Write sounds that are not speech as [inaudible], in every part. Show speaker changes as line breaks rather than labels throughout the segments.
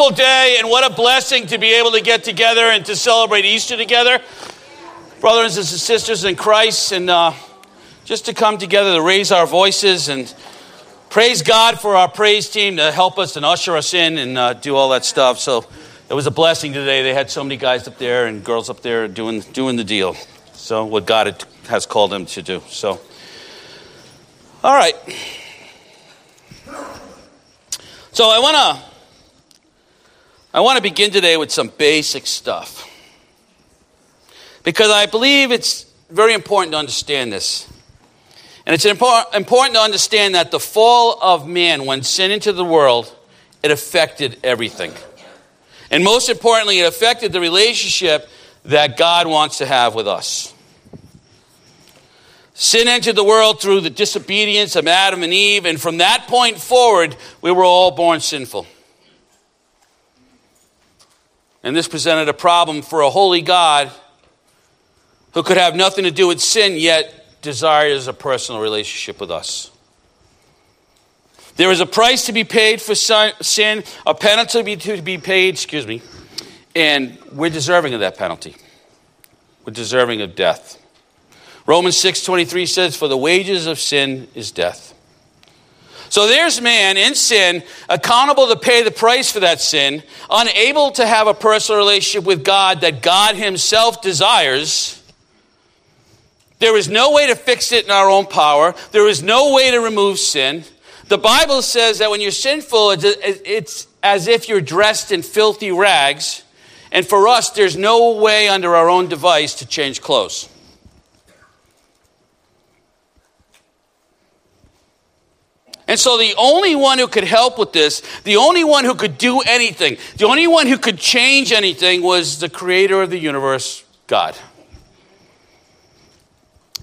wonderful day and what a blessing to be able to get together and to celebrate Easter together. Brothers and sisters in Christ, and uh, just to come together to raise our voices and praise God for our praise team to help us and usher us in and uh, do all that stuff. So it was a blessing today. They had so many guys up there and girls up there doing, doing the deal. So, what God has called them to do. So, all right. So I want to I want to begin today with some basic stuff. Because I believe it's very important to understand this. And it's important to understand that the fall of man, when sin into the world, it affected everything. And most importantly, it affected the relationship that God wants to have with us. Sin entered the world through the disobedience of Adam and Eve, and from that point forward, we were all born sinful. And this presented a problem for a holy God who could have nothing to do with sin, yet desires a personal relationship with us. There is a price to be paid for sin, a penalty to be paid, excuse me, and we're deserving of that penalty. We're deserving of death. Romans 6:23 says for the wages of sin is death. So there's man in sin, accountable to pay the price for that sin, unable to have a personal relationship with God that God himself desires. There is no way to fix it in our own power. There is no way to remove sin. The Bible says that when you're sinful, it's as if you're dressed in filthy rags. And for us, there's no way under our own device to change clothes. And so the only one who could help with this, the only one who could do anything, the only one who could change anything was the creator of the universe, God.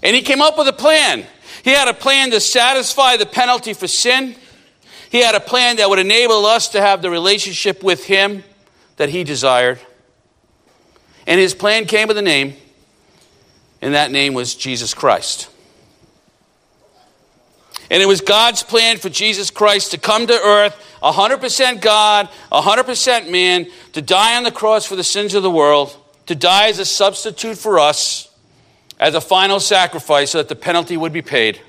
And he came up with a plan. He had a plan to satisfy the penalty for sin. He had a plan that would enable us to have the relationship with him that he desired. And his plan came with a name, and that name was Jesus Christ. And it was God's plan for Jesus Christ to come to earth, 100% God, 100% man, to die on the cross for the sins of the world, to die as a substitute for us, as a final sacrifice so that the penalty would be paid.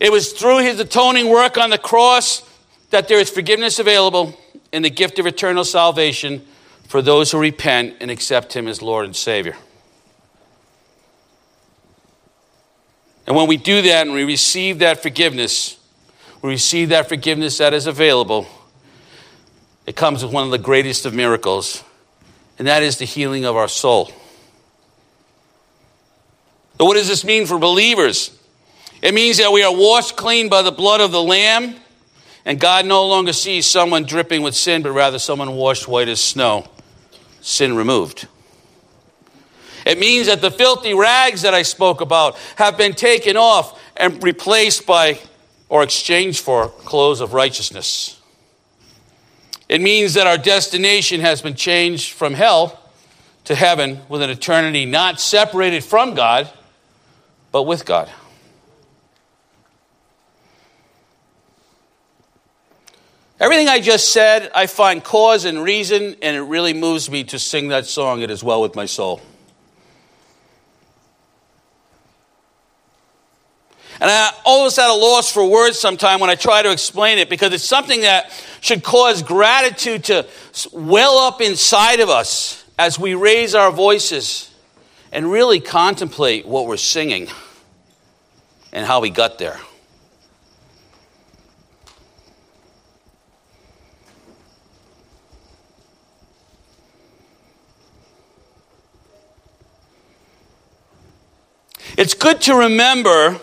It was through his atoning work on the cross that there is forgiveness available and the gift of eternal salvation for those who repent and accept him as Lord and Savior. And when we do that and we receive that forgiveness, we receive that forgiveness that is available, it comes with one of the greatest of miracles, and that is the healing of our soul. So, what does this mean for believers? It means that we are washed clean by the blood of the Lamb, and God no longer sees someone dripping with sin, but rather someone washed white as snow, sin removed. It means that the filthy rags that I spoke about have been taken off and replaced by or exchanged for clothes of righteousness. It means that our destination has been changed from hell to heaven with an eternity not separated from God, but with God. Everything I just said, I find cause and reason, and it really moves me to sing that song, It Is Well With My Soul. And I always at a loss for words sometime when I try to explain it because it's something that should cause gratitude to well up inside of us as we raise our voices and really contemplate what we're singing and how we got there. It's good to remember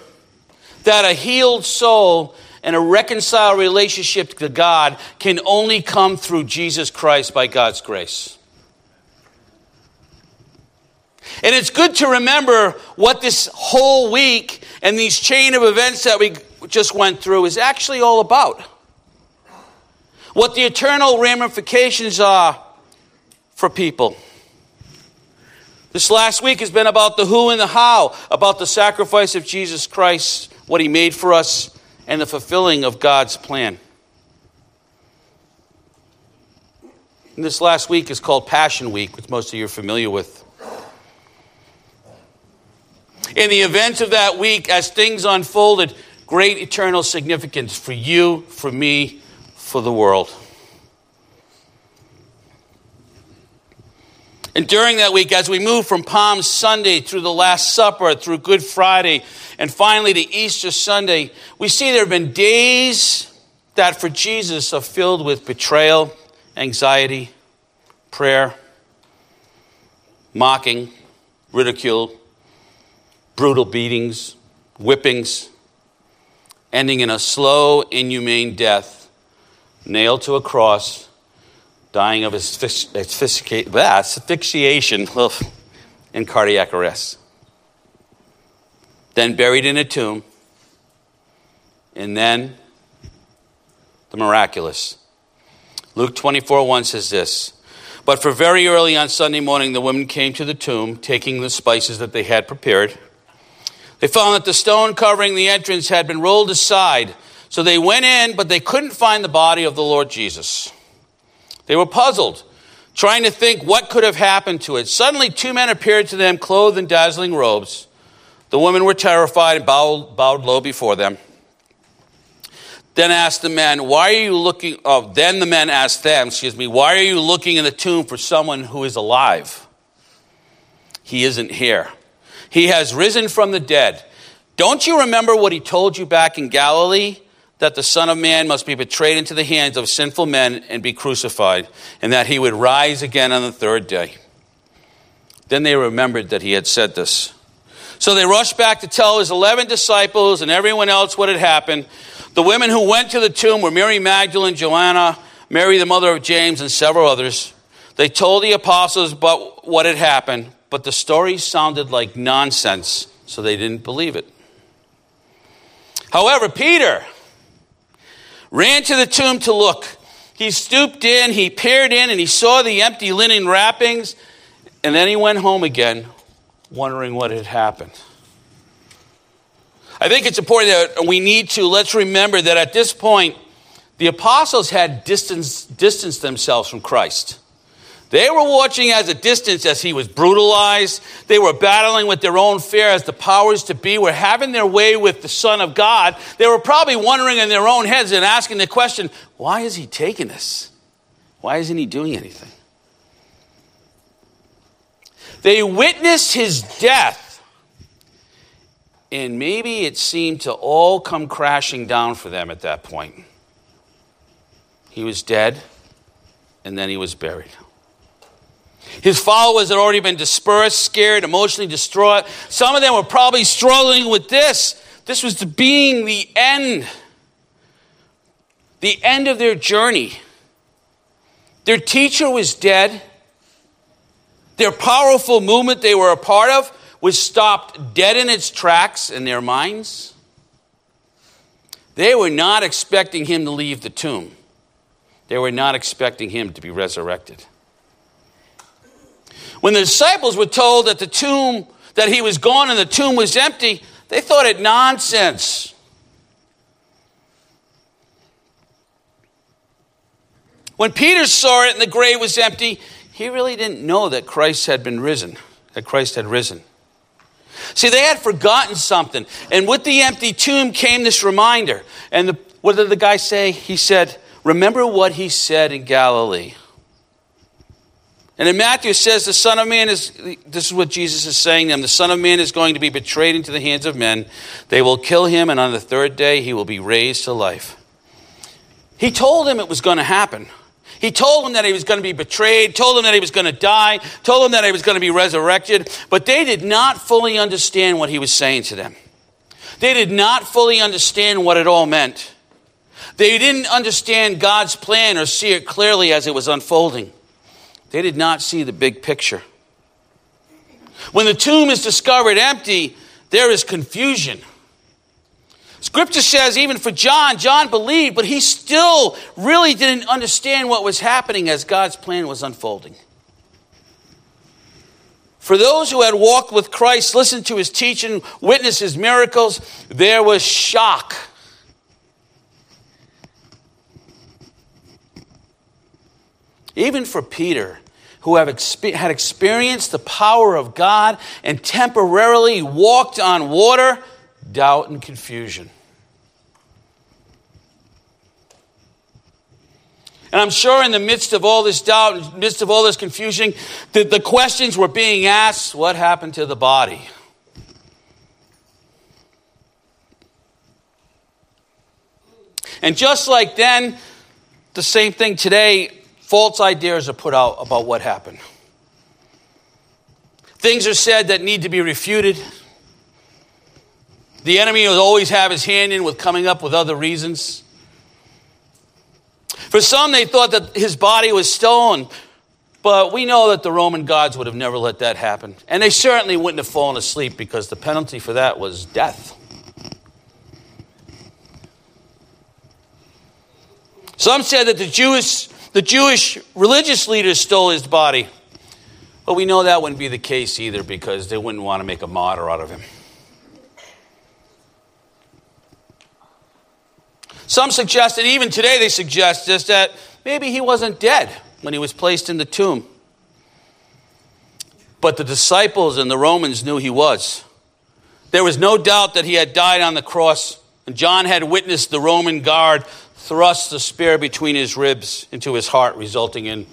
that a healed soul and a reconciled relationship to God can only come through Jesus Christ by God's grace. And it's good to remember what this whole week and these chain of events that we just went through is actually all about. What the eternal ramifications are for people. This last week has been about the who and the how, about the sacrifice of Jesus Christ what He made for us, and the fulfilling of God's plan. And this last week is called Passion Week, which most of you are familiar with. In the events of that week, as things unfolded, great eternal significance for you, for me, for the world. And during that week, as we move from Palm Sunday through the Last Supper, through Good Friday, and finally to Easter Sunday, we see there have been days that for Jesus are filled with betrayal, anxiety, prayer, mocking, ridicule, brutal beatings, whippings, ending in a slow, inhumane death, nailed to a cross dying of asphyxiation [laughs] and cardiac arrest. Then buried in a tomb, and then the miraculous. Luke 24 1 says this But for very early on Sunday morning, the women came to the tomb, taking the spices that they had prepared. They found that the stone covering the entrance had been rolled aside. So they went in, but they couldn't find the body of the Lord Jesus. They were puzzled, trying to think what could have happened to it. Suddenly, two men appeared to them, clothed in dazzling robes. The women were terrified and bowed, bowed low before them. Then asked the men, Why are you looking? Oh, then the men asked them, Excuse me, why are you looking in the tomb for someone who is alive? He isn't here. He has risen from the dead. Don't you remember what he told you back in Galilee? that the Son of Man must be betrayed into the hands of sinful men and be crucified, and that he would rise again on the third day. Then they remembered that he had said this. So they rushed back to tell his 11 disciples and everyone else what had happened. The women who went to the tomb were Mary Magdalene, Joanna, Mary, the mother of James, and several others. They told the apostles about what had happened, but the story sounded like nonsense, so they didn't believe it. However, Peter, ran to the tomb to look. He stooped in, he peered in, and he saw the empty linen wrappings, and then he went home again, wondering what had happened. I think it's important that we need to, let's remember that at this point, the apostles had distanced, distanced themselves from Christ. They were watching as a distance as he was brutalized. They were battling with their own fear as the powers to be were having their way with the Son of God. They were probably wondering in their own heads and asking the question, why is he taking this? Why isn't he doing anything? They witnessed his death, and maybe it seemed to all come crashing down for them at that point. He was dead, and then he was buried. His followers had already been dispersed, scared, emotionally distraught. Some of them were probably struggling with this. This was being the end, the end of their journey. Their teacher was dead. Their powerful movement they were a part of was stopped dead in its tracks in their minds. They were not expecting him to leave the tomb. They were not expecting him to be resurrected. When the disciples were told that the tomb, that he was gone and the tomb was empty, they thought it nonsense. When Peter saw it and the grave was empty, he really didn't know that Christ had been risen, that Christ had risen. See, they had forgotten something. And with the empty tomb came this reminder. And the, what did the guy say? He said, Remember what he said in Galilee. And in Matthew it says the Son of Man is, this is what Jesus is saying to them, the Son of Man is going to be betrayed into the hands of men. They will kill him, and on the third day he will be raised to life. He told him it was going to happen. He told them that he was going to be betrayed, told them that he was going to die, told them that he was going to be resurrected, but they did not fully understand what he was saying to them. They did not fully understand what it all meant. They didn't understand God's plan or see it clearly as it was unfolding. They did not see the big picture. When the tomb is discovered empty, there is confusion. Scripture says, even for John, John believed, but he still really didn't understand what was happening as God's plan was unfolding. For those who had walked with Christ, listened to his teaching, witnessed his miracles, there was shock Even for Peter, who have had experienced the power of God and temporarily walked on water, doubt and confusion. And I'm sure in the midst of all this doubt, in the midst of all this confusion, the, the questions were being asked what happened to the body? And just like then, the same thing today, false ideas are put out about what happened. Things are said that need to be refuted. The enemy will always have his hand in with coming up with other reasons. For some, they thought that his body was stolen, but we know that the Roman gods would have never let that happen. And they certainly wouldn't have fallen asleep because the penalty for that was death. Some said that the Jewish, the Jewish religious leaders stole his body. But we know that wouldn't be the case either because they wouldn't want to make a martyr out of him. Some suggest, that even today they suggest, just that maybe he wasn't dead when he was placed in the tomb. But the disciples and the Romans knew he was. There was no doubt that he had died on the cross, and John had witnessed the Roman guard thrust the spear between his ribs into his heart, resulting in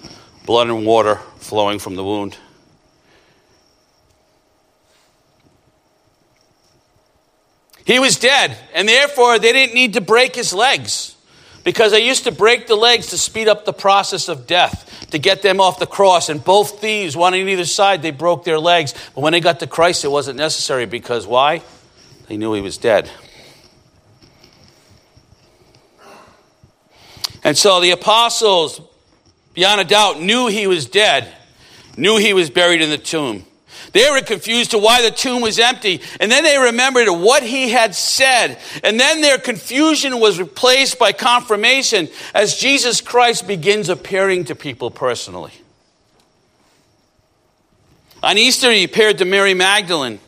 blood and water flowing from the wound. He was dead, and therefore they didn't need to break his legs because they used to break the legs to speed up the process of death, to get them off the cross. And both thieves, one on either side, they broke their legs. But when they got to Christ, it wasn't necessary because why? They knew he was dead. And so the apostles, beyond a doubt, knew he was dead, knew he was buried in the tomb. They were confused to why the tomb was empty. And then they remembered what he had said. And then their confusion was replaced by confirmation as Jesus Christ begins appearing to people personally. On Easter, he appeared to Mary Magdalene,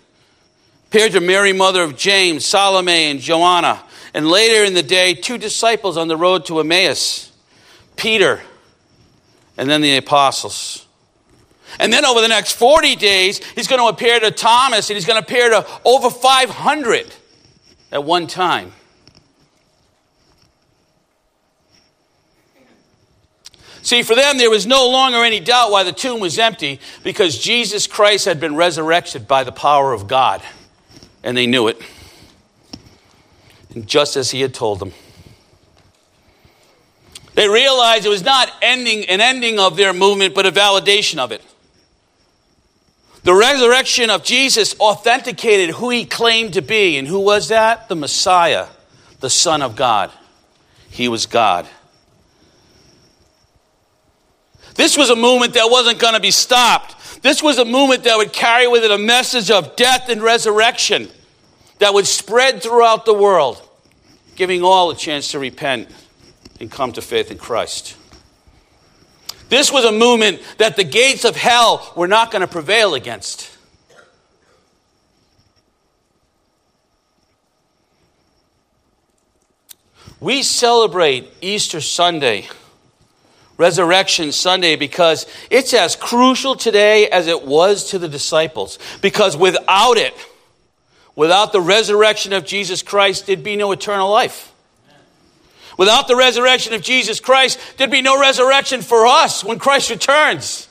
appeared to Mary, mother of James, Salome, and Joanna. And later in the day, two disciples on the road to Emmaus Peter, and then the apostles. And then over the next 40 days, he's going to appear to Thomas and he's going to appear to over 500 at one time. See, for them, there was no longer any doubt why the tomb was empty because Jesus Christ had been resurrected by the power of God. And they knew it. And just as he had told them. They realized it was not ending an ending of their movement, but a validation of it. The resurrection of Jesus authenticated who he claimed to be. And who was that? The Messiah, the Son of God. He was God. This was a movement that wasn't going to be stopped. This was a movement that would carry with it a message of death and resurrection that would spread throughout the world, giving all a chance to repent and come to faith in Christ. This was a movement that the gates of hell were not going to prevail against. We celebrate Easter Sunday, Resurrection Sunday, because it's as crucial today as it was to the disciples. Because without it, without the resurrection of Jesus Christ, there'd be no eternal life. Without the resurrection of Jesus Christ, there'd be no resurrection for us when Christ returns.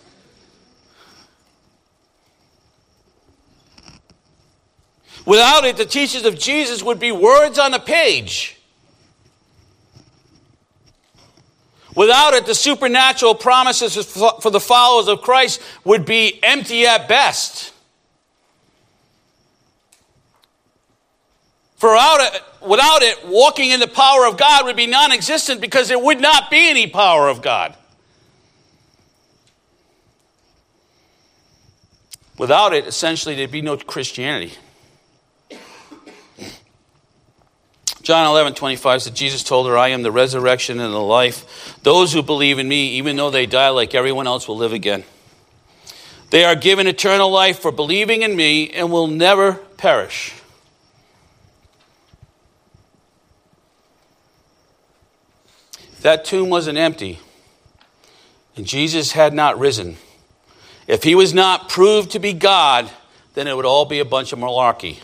Without it, the teachings of Jesus would be words on a page. Without it, the supernatural promises for the followers of Christ would be empty at best. For without it, walking in the power of God would be non existent because there would not be any power of God. Without it, essentially, there'd be no Christianity. John 11, 25 said, Jesus told her, I am the resurrection and the life. Those who believe in me, even though they die like everyone else, will live again. They are given eternal life for believing in me and will never perish. That tomb wasn't empty, and Jesus had not risen, if he was not proved to be God, then it would all be a bunch of malarkey.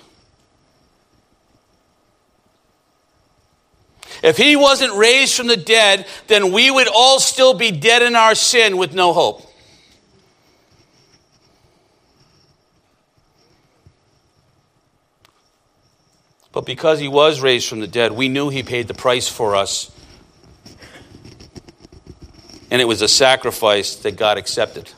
If he wasn't raised from the dead, then we would all still be dead in our sin with no hope. But because he was raised from the dead, we knew he paid the price for us. And it was a sacrifice that God accepted.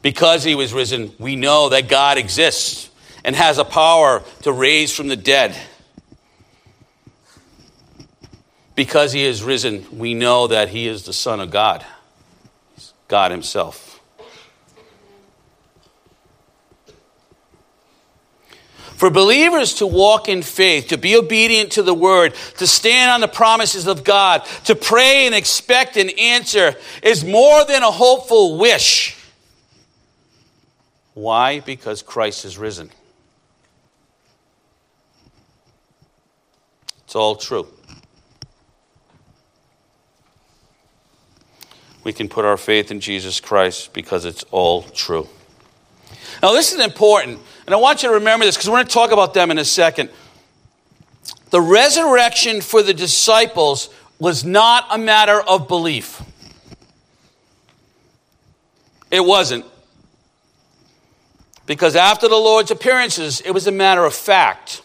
Because he was risen, we know that God exists and has a power to raise from the dead. Because he is risen, we know that he is the Son of God, God himself. For believers to walk in faith, to be obedient to the word, to stand on the promises of God, to pray and expect an answer is more than a hopeful wish. Why? Because Christ is risen. It's all true. We can put our faith in Jesus Christ because it's all true. Now, this is important, and I want you to remember this because we're going to talk about them in a second. The resurrection for the disciples was not a matter of belief. It wasn't. Because after the Lord's appearances, it was a matter of fact.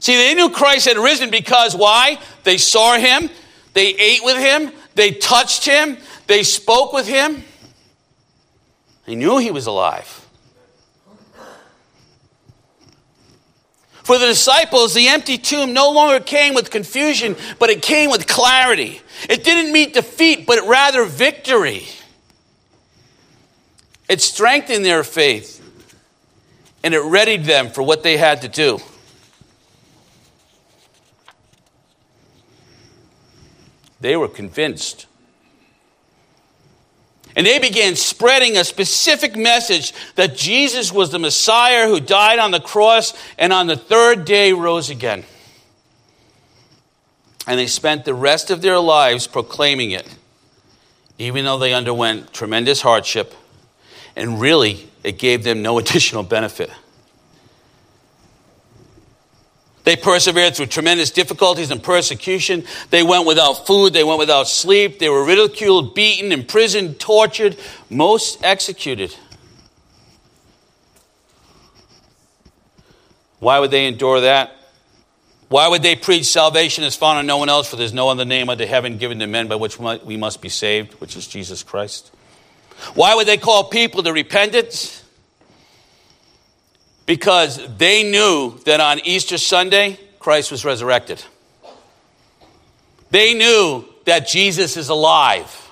See, they knew Christ had risen because why? They saw him, they ate with him, they touched him, they spoke with him. They knew he was alive. For the disciples, the empty tomb no longer came with confusion, but it came with clarity. It didn't meet defeat, but rather victory. It strengthened their faith and it readied them for what they had to do. They were convinced and they began spreading a specific message that Jesus was the Messiah who died on the cross and on the third day rose again. And they spent the rest of their lives proclaiming it, even though they underwent tremendous hardship, and really it gave them no [laughs] additional benefit. They persevered through tremendous difficulties and persecution. They went without food. They went without sleep. They were ridiculed, beaten, imprisoned, tortured, most executed. Why would they endure that? Why would they preach salvation is found in no one else, for there's no other name under heaven given to men by which we must be saved, which is Jesus Christ? Why would they call people to repentance? Because they knew that on Easter Sunday, Christ was resurrected. They knew that Jesus is alive.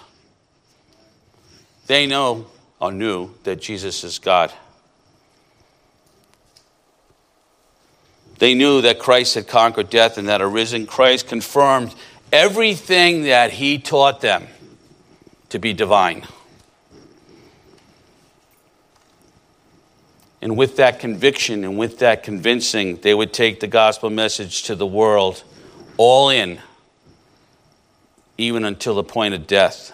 They know or knew that Jesus is God. They knew that Christ had conquered death and that a risen Christ confirmed everything that he taught them to be divine. And with that conviction and with that convincing, they would take the gospel message to the world all in, even until the point of death.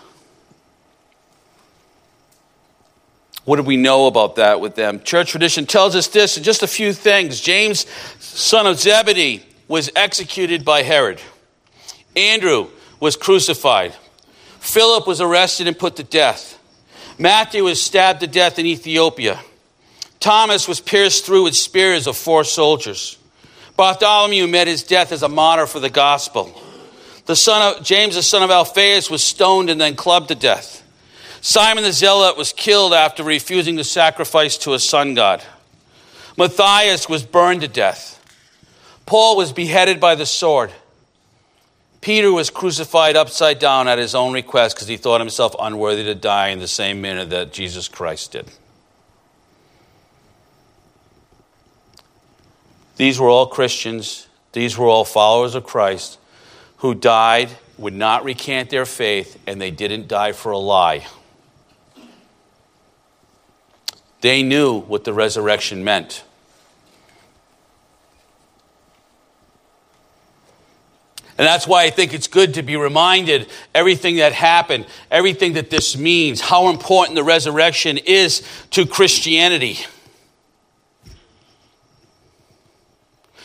What do we know about that with them? Church tradition tells us this in just a few things. James, son of Zebedee, was executed by Herod. Andrew was crucified. Philip was arrested and put to death. Matthew was stabbed to death in Ethiopia. Thomas was pierced through with spears of four soldiers. Bartholomew met his death as a martyr for the gospel. The son of James, the son of Alphaeus, was stoned and then clubbed to death. Simon the Zealot was killed after refusing to sacrifice to a sun god. Matthias was burned to death. Paul was beheaded by the sword. Peter was crucified upside down at his own request because he thought himself unworthy to die in the same manner that Jesus Christ did. These were all Christians, these were all followers of Christ who died, would not recant their faith, and they didn't die for a lie. They knew what the resurrection meant. And that's why I think it's good to be reminded everything that happened, everything that this means, how important the resurrection is to Christianity.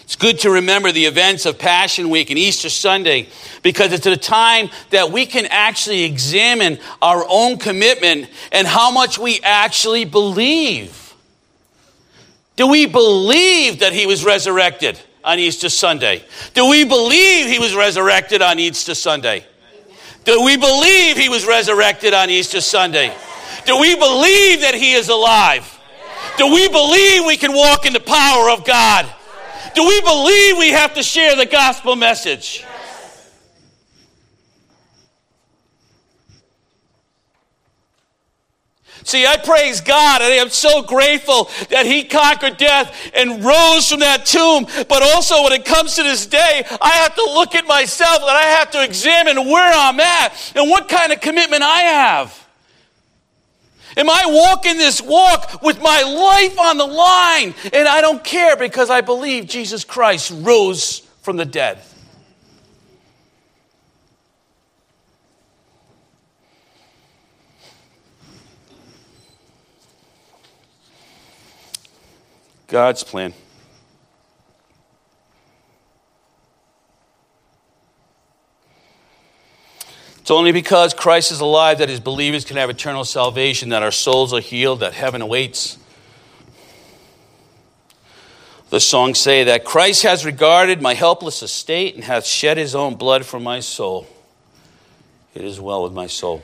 It's good to remember the events of Passion Week and Easter Sunday because it's a time that we can actually examine our own commitment and how much we actually believe. Do we believe that he was resurrected on Easter Sunday? Do we believe he was resurrected on Easter Sunday? Do we believe he was resurrected on Easter Sunday? Do we believe that he is alive? Do we believe we can walk in the power of God? Do we believe we have to share the gospel message? Yes. See, I praise God and I am so grateful that He conquered death and rose from that tomb. But also, when it comes to this day, I have to look at myself and I have to examine where I'm at and what kind of commitment I have. Am I walking this walk with my life on the line? And I don't care because I believe Jesus Christ rose from the dead. God's plan. It's only because Christ is alive that his believers can have eternal salvation, that our souls are healed, that heaven awaits. The songs say that Christ has regarded my helpless estate and hath shed his own blood for my soul. It is well with my soul.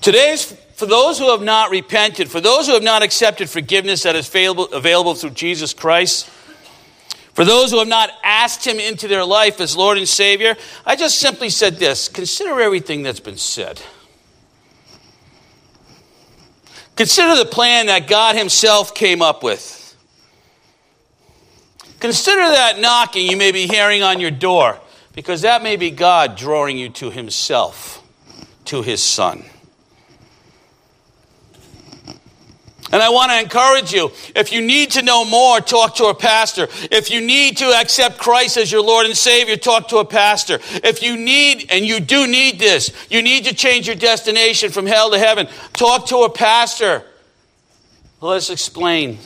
Today's for those who have not repented, for those who have not accepted forgiveness that is available, available through Jesus Christ. For those who have not asked him into their life as Lord and Savior, I just simply said this consider everything that's been said. Consider the plan that God Himself came up with. Consider that knocking you may be hearing on your door, because that may be God drawing you to Himself, to His Son. And I want to encourage you if you need to know more, talk to a pastor. If you need to accept Christ as your Lord and Savior, talk to a pastor. If you need, and you do need this, you need to change your destination from hell to heaven, talk to a pastor. Let us explain.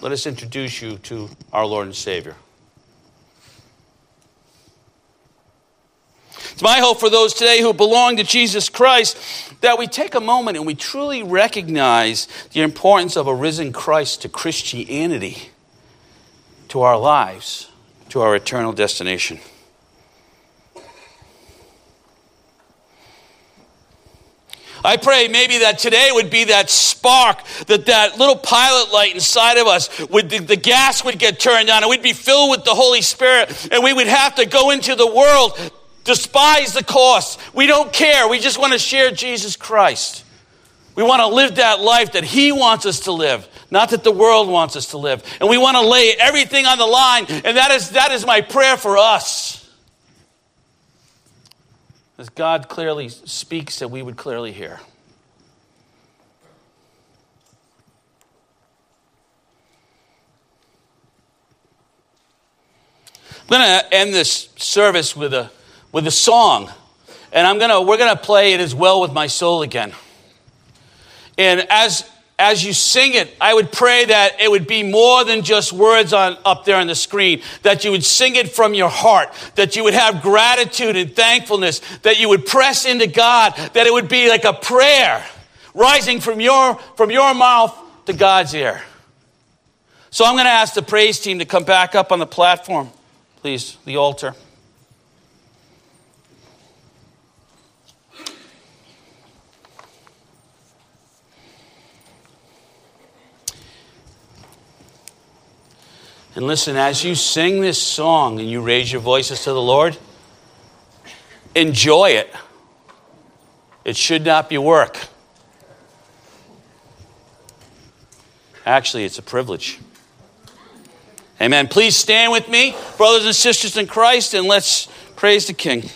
Let us introduce you to our Lord and Savior. It's my hope for those today who belong to Jesus Christ that we take a moment and we truly recognize the importance of a risen Christ to Christianity, to our lives, to our eternal destination. I pray maybe that today would be that spark, that that little pilot light inside of us, would the, the, gas would get turned on, and we'd be filled with the Holy Spirit, and we would have to go into the world despise the cost. We don't care. We just want to share Jesus Christ. We want to live that life that He wants us to live, not that the world wants us to live. And we want to lay everything on the line, and that is, that is my prayer for us. As God clearly speaks, that we would clearly hear. I'm going to end this service with a with a song. And I'm gonna, we're gonna play it as well with my soul again. And as as you sing it, I would pray that it would be more than just words on up there on the screen, that you would sing it from your heart, that you would have gratitude and thankfulness, that you would press into God, that it would be like a prayer rising from your from your mouth to God's ear. So I'm going to ask the praise team to come back up on the platform, please, the altar. And listen, as you sing this song and you raise your voices to the Lord, enjoy it. It should not be work. Actually, it's a privilege. Amen. Please stand with me, brothers and sisters in Christ, and let's praise the King.